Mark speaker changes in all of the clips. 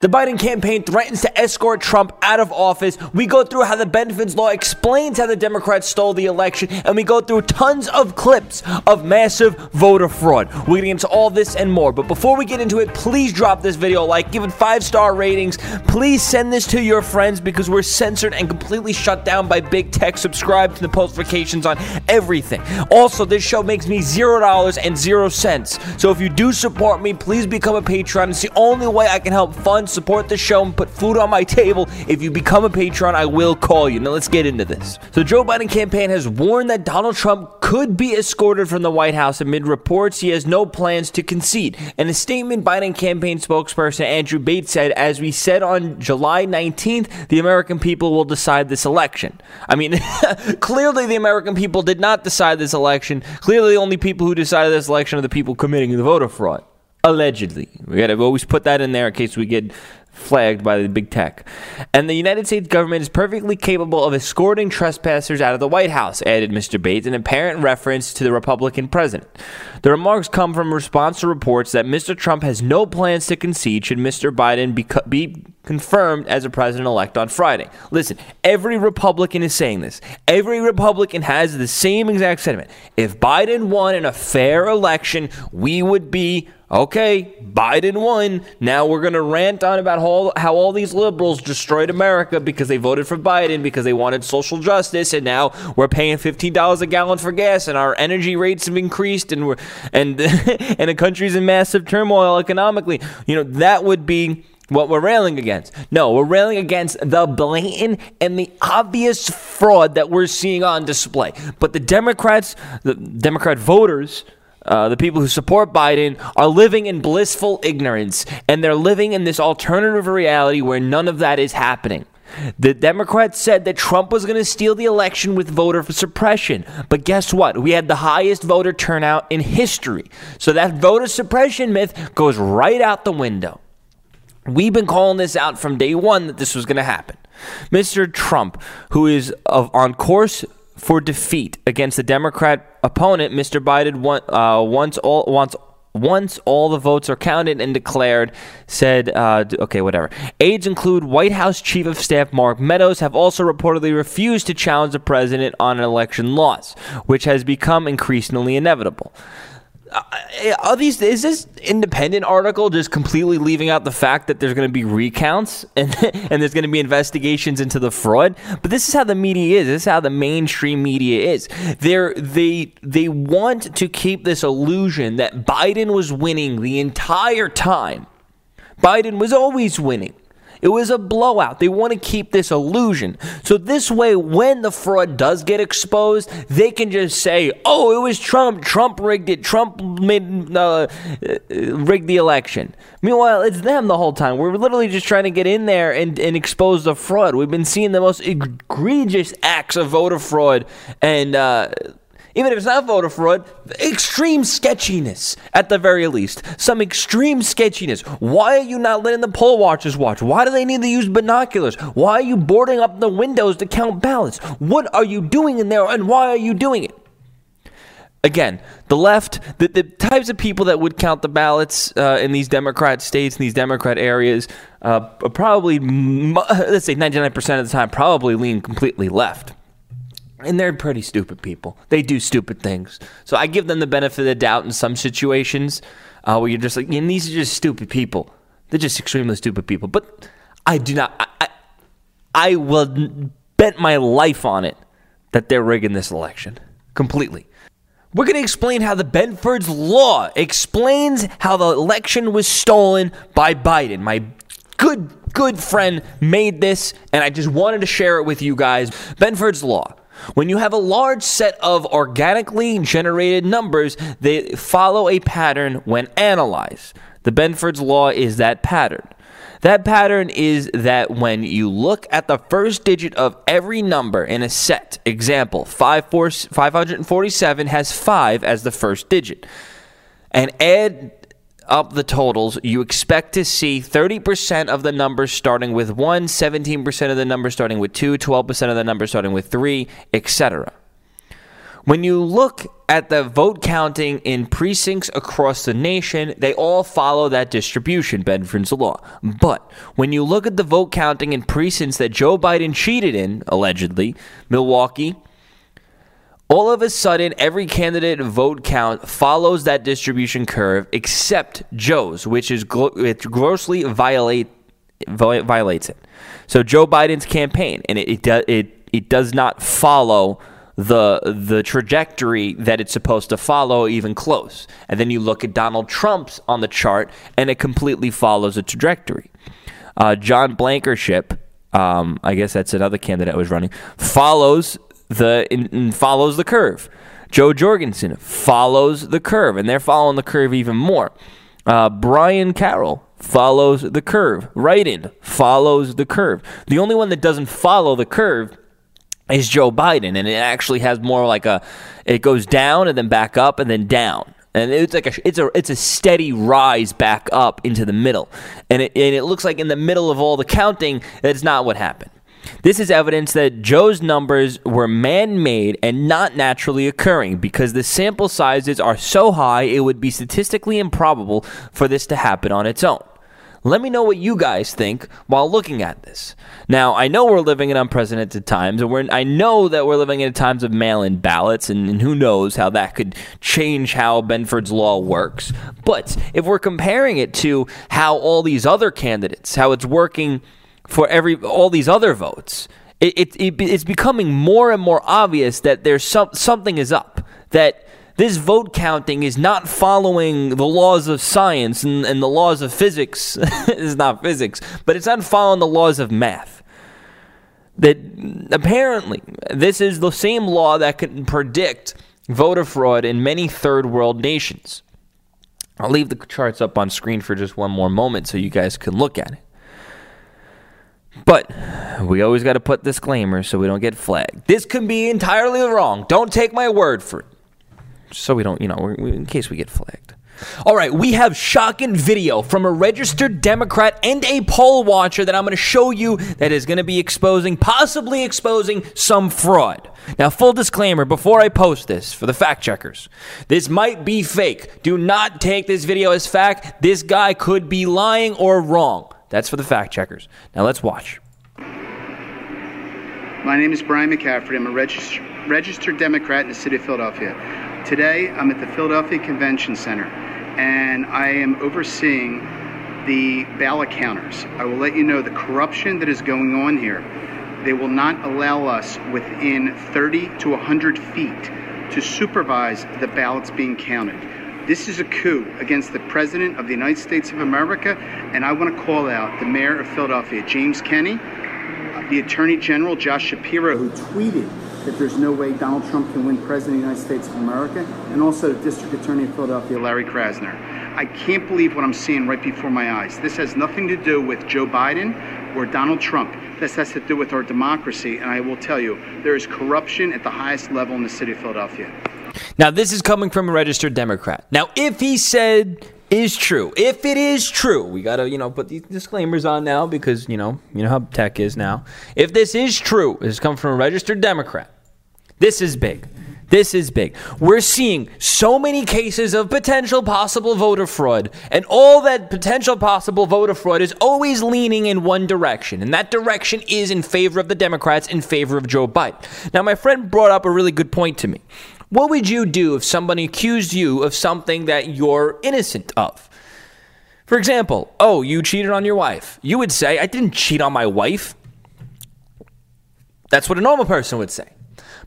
Speaker 1: The Biden campaign threatens to escort Trump out of office. We go through how the Benford's law explains how the Democrats stole the election, and we go through tons of clips of massive voter fraud. We're getting into all this and more. But before we get into it, please drop this video a like, give it five star ratings. Please send this to your friends because we're censored and completely shut down by big tech. Subscribe to the post notifications on everything. Also, this show makes me zero dollars and zero cents. So if you do support me, please become a patron. It's the only way I can help fund support the show, and put food on my table. If you become a patron, I will call you. Now let's get into this. So Joe Biden campaign has warned that Donald Trump could be escorted from the White House amid reports he has no plans to concede. In a statement, Biden campaign spokesperson Andrew Bates said, as we said on July 19th, the American people will decide this election. I mean, clearly the American people did not decide this election. Clearly the only people who decided this election are the people committing the voter fraud. Allegedly. We got to always put that in there in case we get flagged by the big tech. And the United States government is perfectly capable of escorting trespassers out of the White House, added Mr. Bates, in apparent reference to the Republican president. The remarks come from response to reports that Mr. Trump has no plans to concede should Mr. Biden be, be confirmed as a president elect on Friday. Listen, every Republican is saying this. Every Republican has the same exact sentiment. If Biden won in a fair election, we would be okay, Biden won. Now we're going to rant on about how, how all these liberals destroyed America because they voted for Biden because they wanted social justice, and now we're paying fifteen dollars a gallon for gas, and our energy rates have increased, and we're and and the country's in massive turmoil economically. You know that would be. What we're railing against. No, we're railing against the blatant and the obvious fraud that we're seeing on display. But the Democrats, the Democrat voters, uh, the people who support Biden are living in blissful ignorance, and they're living in this alternative reality where none of that is happening. The Democrats said that Trump was going to steal the election with voter suppression. But guess what? We had the highest voter turnout in history. So that voter suppression myth goes right out the window. We've been calling this out from day one that this was going to happen. Mr. Trump, who is of, on course for defeat against the Democrat opponent, Mr. Biden uh, once all once once all the votes are counted and declared, said, uh, okay, whatever. Aides include White House Chief of Staff Mark Meadows have also reportedly refused to challenge the president on an election loss, which has become increasingly inevitable. Are these is this independent article just completely leaving out the fact that there's going to be recounts and and there's going to be investigations into the fraud? But this is how the media is. This is how the mainstream media is. They they they want to keep this illusion that Biden was winning the entire time. Biden was always winning it was a blowout. They want to keep this illusion. So this way, when the fraud does get exposed, they can just say, "Oh, it was Trump. Trump rigged it. Trump made uh, rigged the election." Meanwhile, it's them the whole time. We're literally just trying to get in there and, and expose the fraud. We've been seeing the most egregious acts of voter fraud and. Uh, even if it's not voter fraud, extreme sketchiness at the very least. Some extreme sketchiness. Why are you not letting the poll watchers watch? Why do they need to use binoculars? Why are you boarding up the windows to count ballots? What are you doing in there and why are you doing it? Again, the left, the, the types of people that would count the ballots uh, in these Democrat states, in these Democrat areas, uh, probably, let's say 99% of the time, probably lean completely left. And they're pretty stupid people. They do stupid things. So I give them the benefit of the doubt in some situations uh, where you're just like, and these are just stupid people. They're just extremely stupid people. But I do not, I, I, I will bet my life on it that they're rigging this election completely. We're going to explain how the Benford's law explains how the election was stolen by Biden. My good, good friend made this, and I just wanted to share it with you guys. Benford's law. When you have a large set of organically generated numbers, they follow a pattern when analyzed. The Benford's law is that pattern. That pattern is that when you look at the first digit of every number in a set, example, 547 has 5 as the first digit, and add up the totals, you expect to see 30% of the numbers starting with 1, 17% of the numbers starting with 2, 12% of the numbers starting with 3, etc. When you look at the vote counting in precincts across the nation, they all follow that distribution, Benford's law. But when you look at the vote counting in precincts that Joe Biden cheated in, allegedly, Milwaukee, all of a sudden, every candidate vote count follows that distribution curve except Joe's, which is glo- grossly violate violates it. So Joe Biden's campaign, and it it, do, it it does not follow the the trajectory that it's supposed to follow even close. And then you look at Donald Trump's on the chart, and it completely follows a trajectory. Uh, John Blankenship, um, I guess that's another candidate was running, follows the in, in follows the curve. Jo Jorgensen follows the curve, and they're following the curve even more. Uh, Brian Carroll follows the curve. Write-in follows the curve. The only one that doesn't follow the curve is Joe Biden, and it actually has more like a it goes down and then back up and then down. And it's like a it's a it's a steady rise back up into the middle, and it, and it looks like in the middle of all the counting, that's not what happened. This is evidence that Joe's numbers were man made and not naturally occurring because the sample sizes are so high it would be statistically improbable for this to happen on its own. Let me know what you guys think while looking at this. Now, I know we're living in unprecedented times, and I know that we're living in times of mail in ballots, and, and who knows how that could change how Benford's law works. But if we're comparing it to how all these other candidates, how it's working for every all these other votes, it, it, it it's becoming more and more obvious that there's some, something is up. That this vote counting is not following the laws of science and, and the laws of physics. it's not physics, but it's not following the laws of math. That apparently this is the same law that can predict voter fraud in many third world nations. I'll leave the charts up on screen for just one more moment so you guys can look at it. But we always got to put disclaimers so we don't get flagged. This can be entirely wrong. Don't take my word for it so we don't, you know, in case we get flagged. All right, we have shocking video from a registered Democrat and a poll watcher that I'm going to show you that is going to be exposing, possibly exposing some fraud. Now, full disclaimer before I post this for the fact checkers this might be fake. Do not take this video as fact. This guy could be lying or wrong. That's for the fact checkers. Now, let's watch.
Speaker 2: My name is Brian McCafferty. I'm a regist- registered Democrat in the city of Philadelphia. Today, I'm at the Philadelphia Convention Center and I am overseeing the ballot counters. I will let you know the corruption that is going on here. They will not allow us within 30 to 100 feet to supervise the ballots being counted. This is a coup against the President of the United States of America, and I want to call out the Mayor of Philadelphia, James Kenney, the Attorney General, Josh Shapiro, who tweeted that there's no way Donald Trump can win President of the United States of America, and also the District Attorney of Philadelphia, Larry Krasner. I can't believe what I'm seeing right before my eyes. This has nothing to do with Joe Biden or Donald Trump. This has to do with our democracy, and I will tell you, there is corruption at the highest level in the city of Philadelphia.
Speaker 1: Now, this is coming from a registered Democrat. Now, if he said is true, if it is true, we gotta you know put these disclaimers on now because you know you know how tech is now. If this is true, this comes from a registered Democrat. This is big. This is big. We're seeing so many cases of potential possible voter fraud, and all that potential possible voter fraud is always leaning in one direction, and that direction is in favor of the Democrats, in favor of Joe Biden. Now, my friend brought up a really good point to me. What would you do if somebody accused you of something that you're innocent of? For example, oh, you cheated on your wife. You would say, I didn't cheat on my wife. That's what a normal person would say.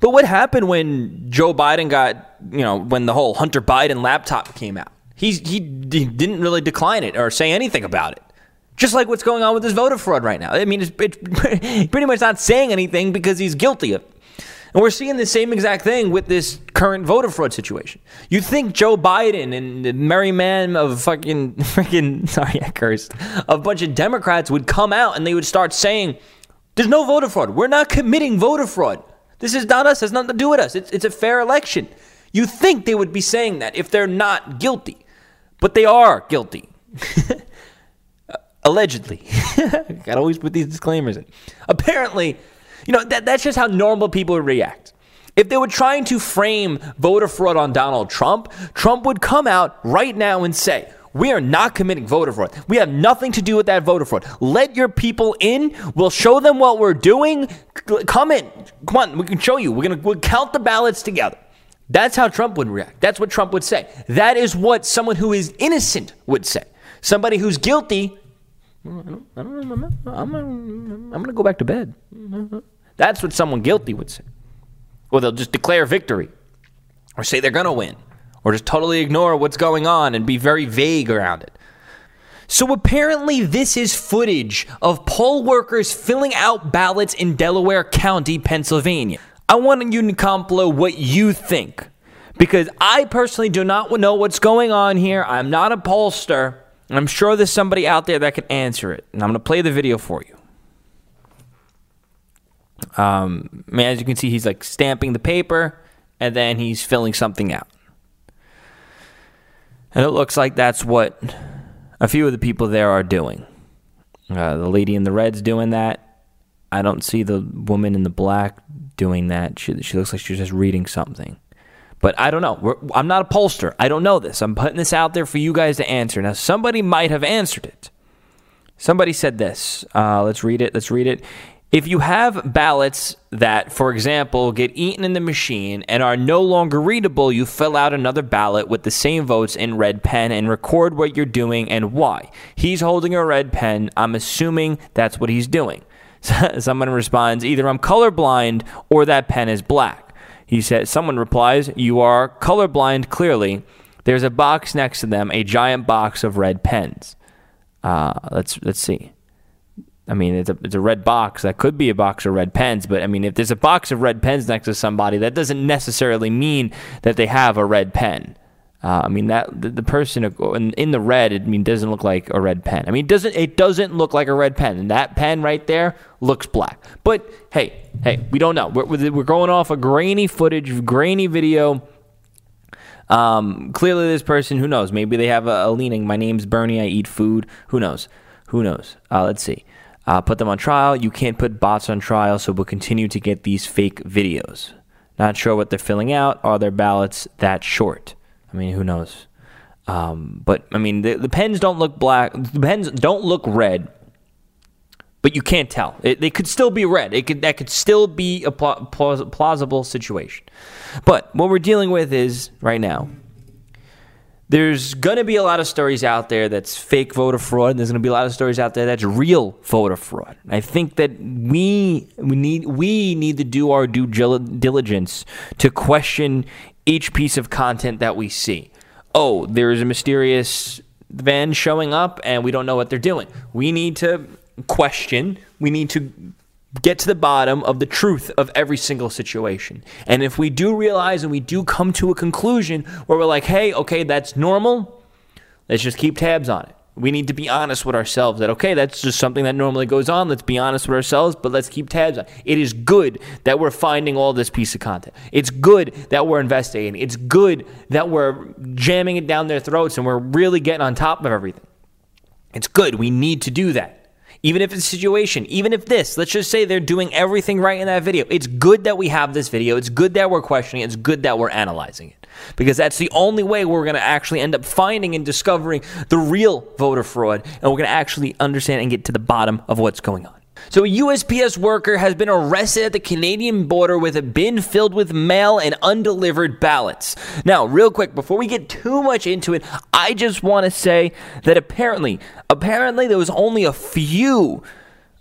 Speaker 1: But what happened when Joe Biden got, you know, when the whole Hunter Biden laptop came out? He, he, he didn't really decline it or say anything about it. Just like what's going on with this voter fraud right now. I mean, it's, it's pretty much not saying anything because he's guilty of it. And we're seeing the same exact thing with this current voter fraud situation. You think Joe Biden and the merry man of fucking, freaking, sorry, I cursed, a bunch of Democrats would come out and they would start saying, there's no voter fraud. We're not committing voter fraud. This is not us. It has nothing to do with us. It's, it's a fair election. You think they would be saying that if they're not guilty, but they are guilty. Allegedly. Gotta always put these disclaimers in. Apparently, you know, that, that's just how normal people react. If they were trying to frame voter fraud on Donald Trump, Trump would come out right now and say, we are not committing voter fraud. We have nothing to do with that voter fraud. Let your people in. We'll show them what we're doing. Come in. Come on. We can show you. We're going to we'll count the ballots together. That's how Trump would react. That's what Trump would say. That is what someone who is innocent would say. Somebody who's guilty, I don't, I don't know, I'm, I'm, I'm to go back to bed. That's what someone guilty would say. Or they'll just declare victory or say they're to win or just totally ignore what's going on and be very vague around it. So apparently, this is footage of poll workers filling out ballots in Delaware County, Pennsylvania. I want you to comment what you think because I personally do not know what's going on here. I'm not a pollster. I'm sure there's somebody out there that can answer it. And I'm going to play the video for you. Um, as you can see, he's like stamping the paper and then he's filling something out. And it looks like that's what a few of the people there are doing. Uh, the lady in the red's doing that. I don't see the woman in the black doing that. She, she looks like she's just reading something. But I don't know. We're, I'm not a pollster. I don't know this. I'm putting this out there for you guys to answer. Now, somebody might have answered it. Somebody said this. Uh, let's read it. Let's read it. If you have ballots that, for example, get eaten in the machine and are no longer readable, you fill out another ballot with the same votes in red pen and record what you're doing and why. He's holding a red pen. I'm assuming that's what he's doing. Someone responds, either I'm colorblind or that pen is black. He says, someone replies, you are colorblind clearly. There's a box next to them, a giant box of red pens. Uh, let's let's see. I mean, it's a it's a red box. That could be a box of red pens, but I mean, if there's a box of red pens next to somebody, that doesn't necessarily mean that they have a red pen. Uh, I mean that the, the person in, in, the red, I mean doesn't look like a red pen. I mean, it doesn't it doesn't look like a red pen, and that pen right there looks black. But hey, hey, we don't know. We're, we're going off a grainy footage, grainy video. Um, clearly, this person, who knows? Maybe they have a, a leaning. My name's Bernie. I eat food. Who knows? Who knows? Uh, let's see uh, put them on trial. You can't put bots on trial, so we'll continue to get these fake videos. Not sure what they're filling out. Are their ballots that short? I mean, who knows? Um, but I mean, the, the, pens don't look black. The pens don't look red, but you can't tell. It, they could still be red. It could that could still be a plausible situation. But what we're dealing with is right now there's going to be a lot of stories out there that's fake voter fraud. And there's going to be a lot of stories out there that's real voter fraud. I think that we we need we need to do our due diligence to question each piece of content that we see. Oh, there's a mysterious van showing up and we don't know what they're doing. We need to question. We need to get to the bottom of the truth of every single situation. And if we do realize and we do come to a conclusion where we're like, hey, okay, that's normal, let's just keep tabs on it. We need to be honest with ourselves that, okay, that's just something that normally goes on. Let's be honest with ourselves, but let's keep tabs on it. Is good that we're finding all this piece of content. It's good that we're investigating. It's good that we're jamming it down their throats and we're really getting on top of everything. It's good. We need to do that even if it's a situation, even if this, let's just say they're doing everything right in that video. It's good that we have this video. It's good that we're questioning it. It's good that we're analyzing it. Because that's the only way we're going to actually end up finding and discovering the real voter fraud. And we're going to actually understand and get to the bottom of what's going on. So, a USPS worker has been arrested at the Canadian border with a bin filled with mail and undelivered ballots. Now, real quick, before we get too much into it, I just want to say that apparently, apparently there was only a few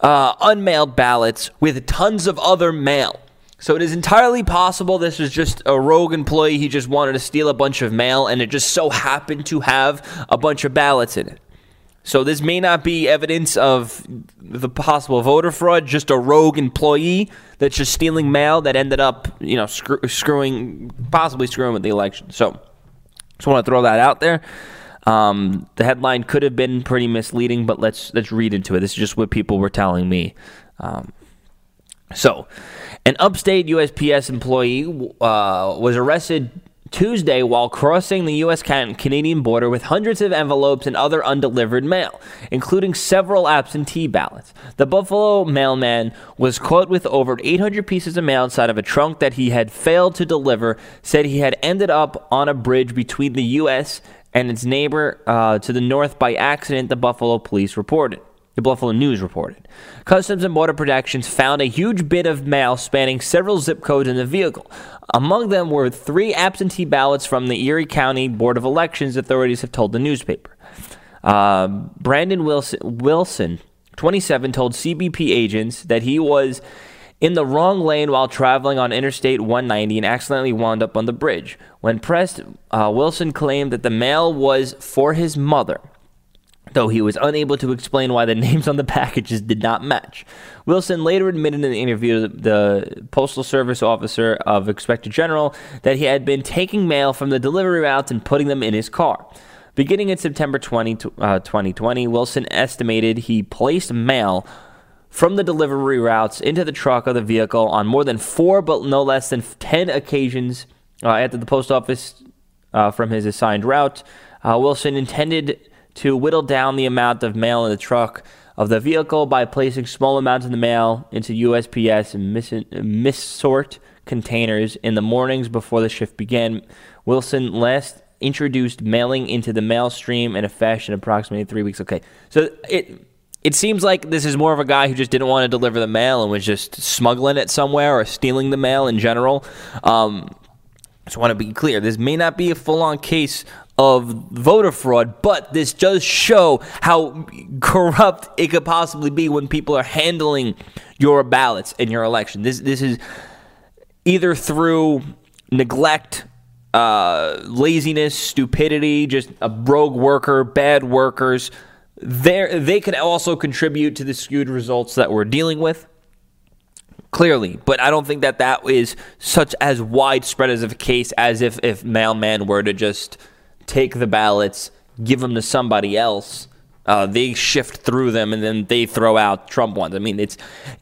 Speaker 1: uh, unmailed ballots with tons of other mail. So it is entirely possible this was just a rogue employee. He just wanted to steal a bunch of mail, and it just so happened to have a bunch of ballots in it. So this may not be evidence of the possible voter fraud, just a rogue employee that's just stealing mail that ended up, you know, screw, screwing, possibly screwing with the election. So just want to throw that out there. Um, the headline could have been pretty misleading, but let's let's read into it. This is just what people were telling me. Um, so, an upstate USPS employee uh, was arrested Tuesday while crossing the U.S. Canadian border with hundreds of envelopes and other undelivered mail, including several absentee ballots. The Buffalo mailman was caught with over 800 pieces of mail inside of a trunk that he had failed to deliver, said he had ended up on a bridge between the U.S. and its neighbor uh, to the north by accident, the Buffalo police reported. The Buffalo News reported. Customs and Border Protections found a huge bit of mail spanning several zip codes in the vehicle. Among them were three absentee ballots from the Erie County Board of Elections, authorities have told the newspaper. Uh, Brandon Wilson, Wilson, 27, told CBP agents that he was in the wrong lane while traveling on Interstate 190 and accidentally wound up on the bridge. When pressed, uh, Wilson claimed that the mail was for his mother though he was unable to explain why the names on the packages did not match. Wilson later admitted in the interview to the Postal Service officer of Inspector General that he had been taking mail from the delivery routes and putting them in his car. Beginning in September 20, uh, 2020, Wilson estimated he placed mail from the delivery routes into the truck of the vehicle on more than four, but no less than 10 occasions uh, at the post office uh, from his assigned route. Uh, Wilson intended to whittle down the amount of mail in the truck of the vehicle by placing small amounts of the mail into USPS and missort containers in the mornings before the shift began. Wilson last introduced mailing into the mail stream in a fashion approximately three weeks. Okay, so it it seems like this is more of a guy who just didn't want to deliver the mail and was just smuggling it somewhere or stealing the mail in general. Um, just want to be clear. This may not be a full on case of voter fraud, but this does show how corrupt it could possibly be when people are handling your ballots in your election. This this is either through neglect, uh, laziness, stupidity, just a rogue worker, bad workers. They they can also contribute to the skewed results that we're dealing with clearly. But I don't think that that is such as widespread as a case as if if mailman were to just take the ballots, give them to somebody else. Uh, they shift through them and then they throw out Trump ones. I mean, it's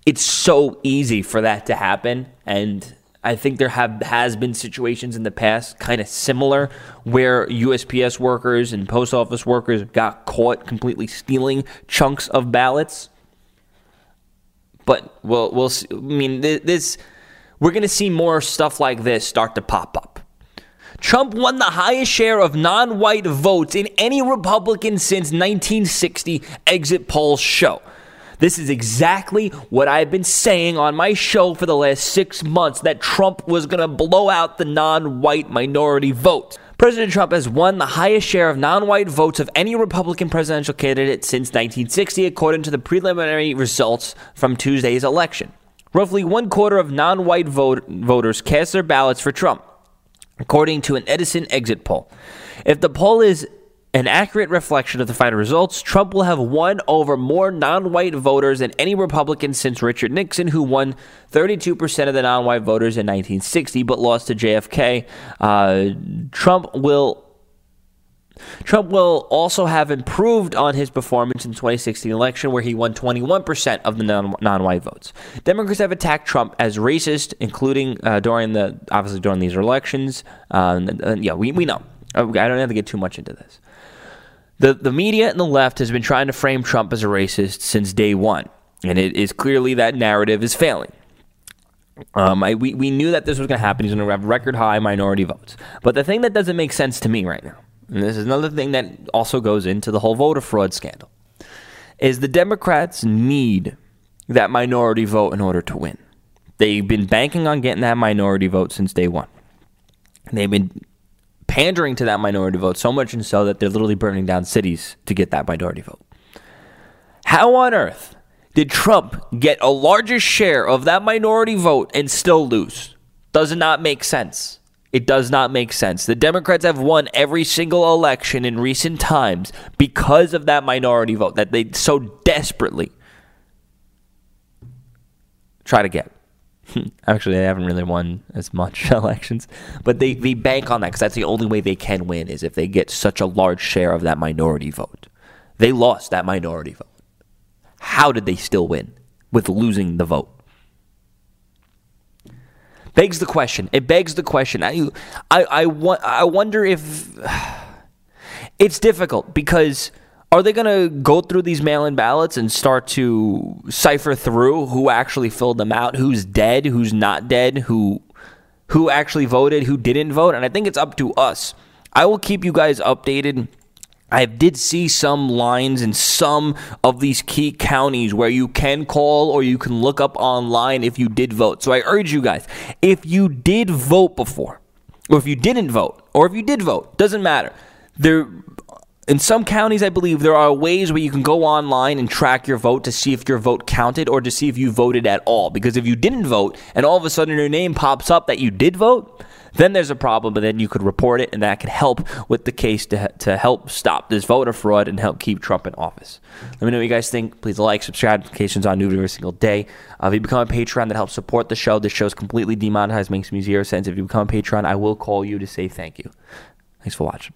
Speaker 1: it's so easy for that to happen, and I think there have has been situations in the past, kind of similar, where USPS workers and post office workers got caught completely stealing chunks of ballots. But we'll we'll see. I mean this we're going to see more stuff like this start to pop up. Trump won the highest share of non white votes in any Republican since 1960, exit polls show. This is exactly what I've been saying on my show for the last six months that Trump was going to blow out the non white minority vote. President Trump has won the highest share of non white votes of any Republican presidential candidate since 1960, according to the preliminary results from Tuesday's election. Roughly one quarter of non white vote- voters cast their ballots for Trump, according to an Edison exit poll. If the poll is an accurate reflection of the final results, Trump will have won over more non white voters than any Republican since Richard Nixon, who won 32% of the non white voters in 1960 but lost to JFK. Uh, Trump will. Trump will also have improved on his performance in the 2016 election, where he won 21% of the non white votes. Democrats have attacked Trump as racist, including uh, during the obviously during these elections. Uh, and, and yeah, we, we know. I don't have to get too much into this. The, the media and the left has been trying to frame Trump as a racist since day one, and it is clearly that narrative is failing. Um, I, we, we knew that this was going to happen. He's going to have record high minority votes. But the thing that doesn't make sense to me right now, and this is another thing that also goes into the whole voter fraud scandal, is the Democrats need that minority vote in order to win. They've been banking on getting that minority vote since day one. They've been pandering to that minority vote so much and so that they're literally burning down cities to get that minority vote. How on earth did Trump get a larger share of that minority vote and still lose? Does it not make sense. It does not make sense. The Democrats have won every single election in recent times because of that minority vote that they so desperately try to get. Actually, they haven't really won as much elections, but they, they bank on that because that's the only way they can win is if they get such a large share of that minority vote. They lost that minority vote. How did they still win with losing the vote? Begs the question. It begs the question. I, I, I, I wonder if it's difficult because are they going to go through these mail-in ballots and start to cipher through who actually filled them out, who's dead, who's not dead, who who actually voted, who didn't vote? And I think it's up to us. I will keep you guys updated. I did see some lines in some of these key counties where you can call or you can look up online if you did vote. So I urge you guys, if you did vote before, or if you didn't vote, or if you did vote, doesn't matter. There in some counties, I believe there are ways where you can go online and track your vote to see if your vote counted or to see if you voted at all. Because if you didn't vote and all of a sudden your name pops up that you did vote, then there's a problem, but then you could report it and that could help with the case to, to help stop this voter fraud and help keep Trump in office. Let me know what you guys think. Please like, subscribe, notifications on new every single day. Uh, if you become a Patreon that helps support the show, this show is completely demonetized, makes me zero sense. If you become a Patreon, I will call you to say thank you. Thanks for watching.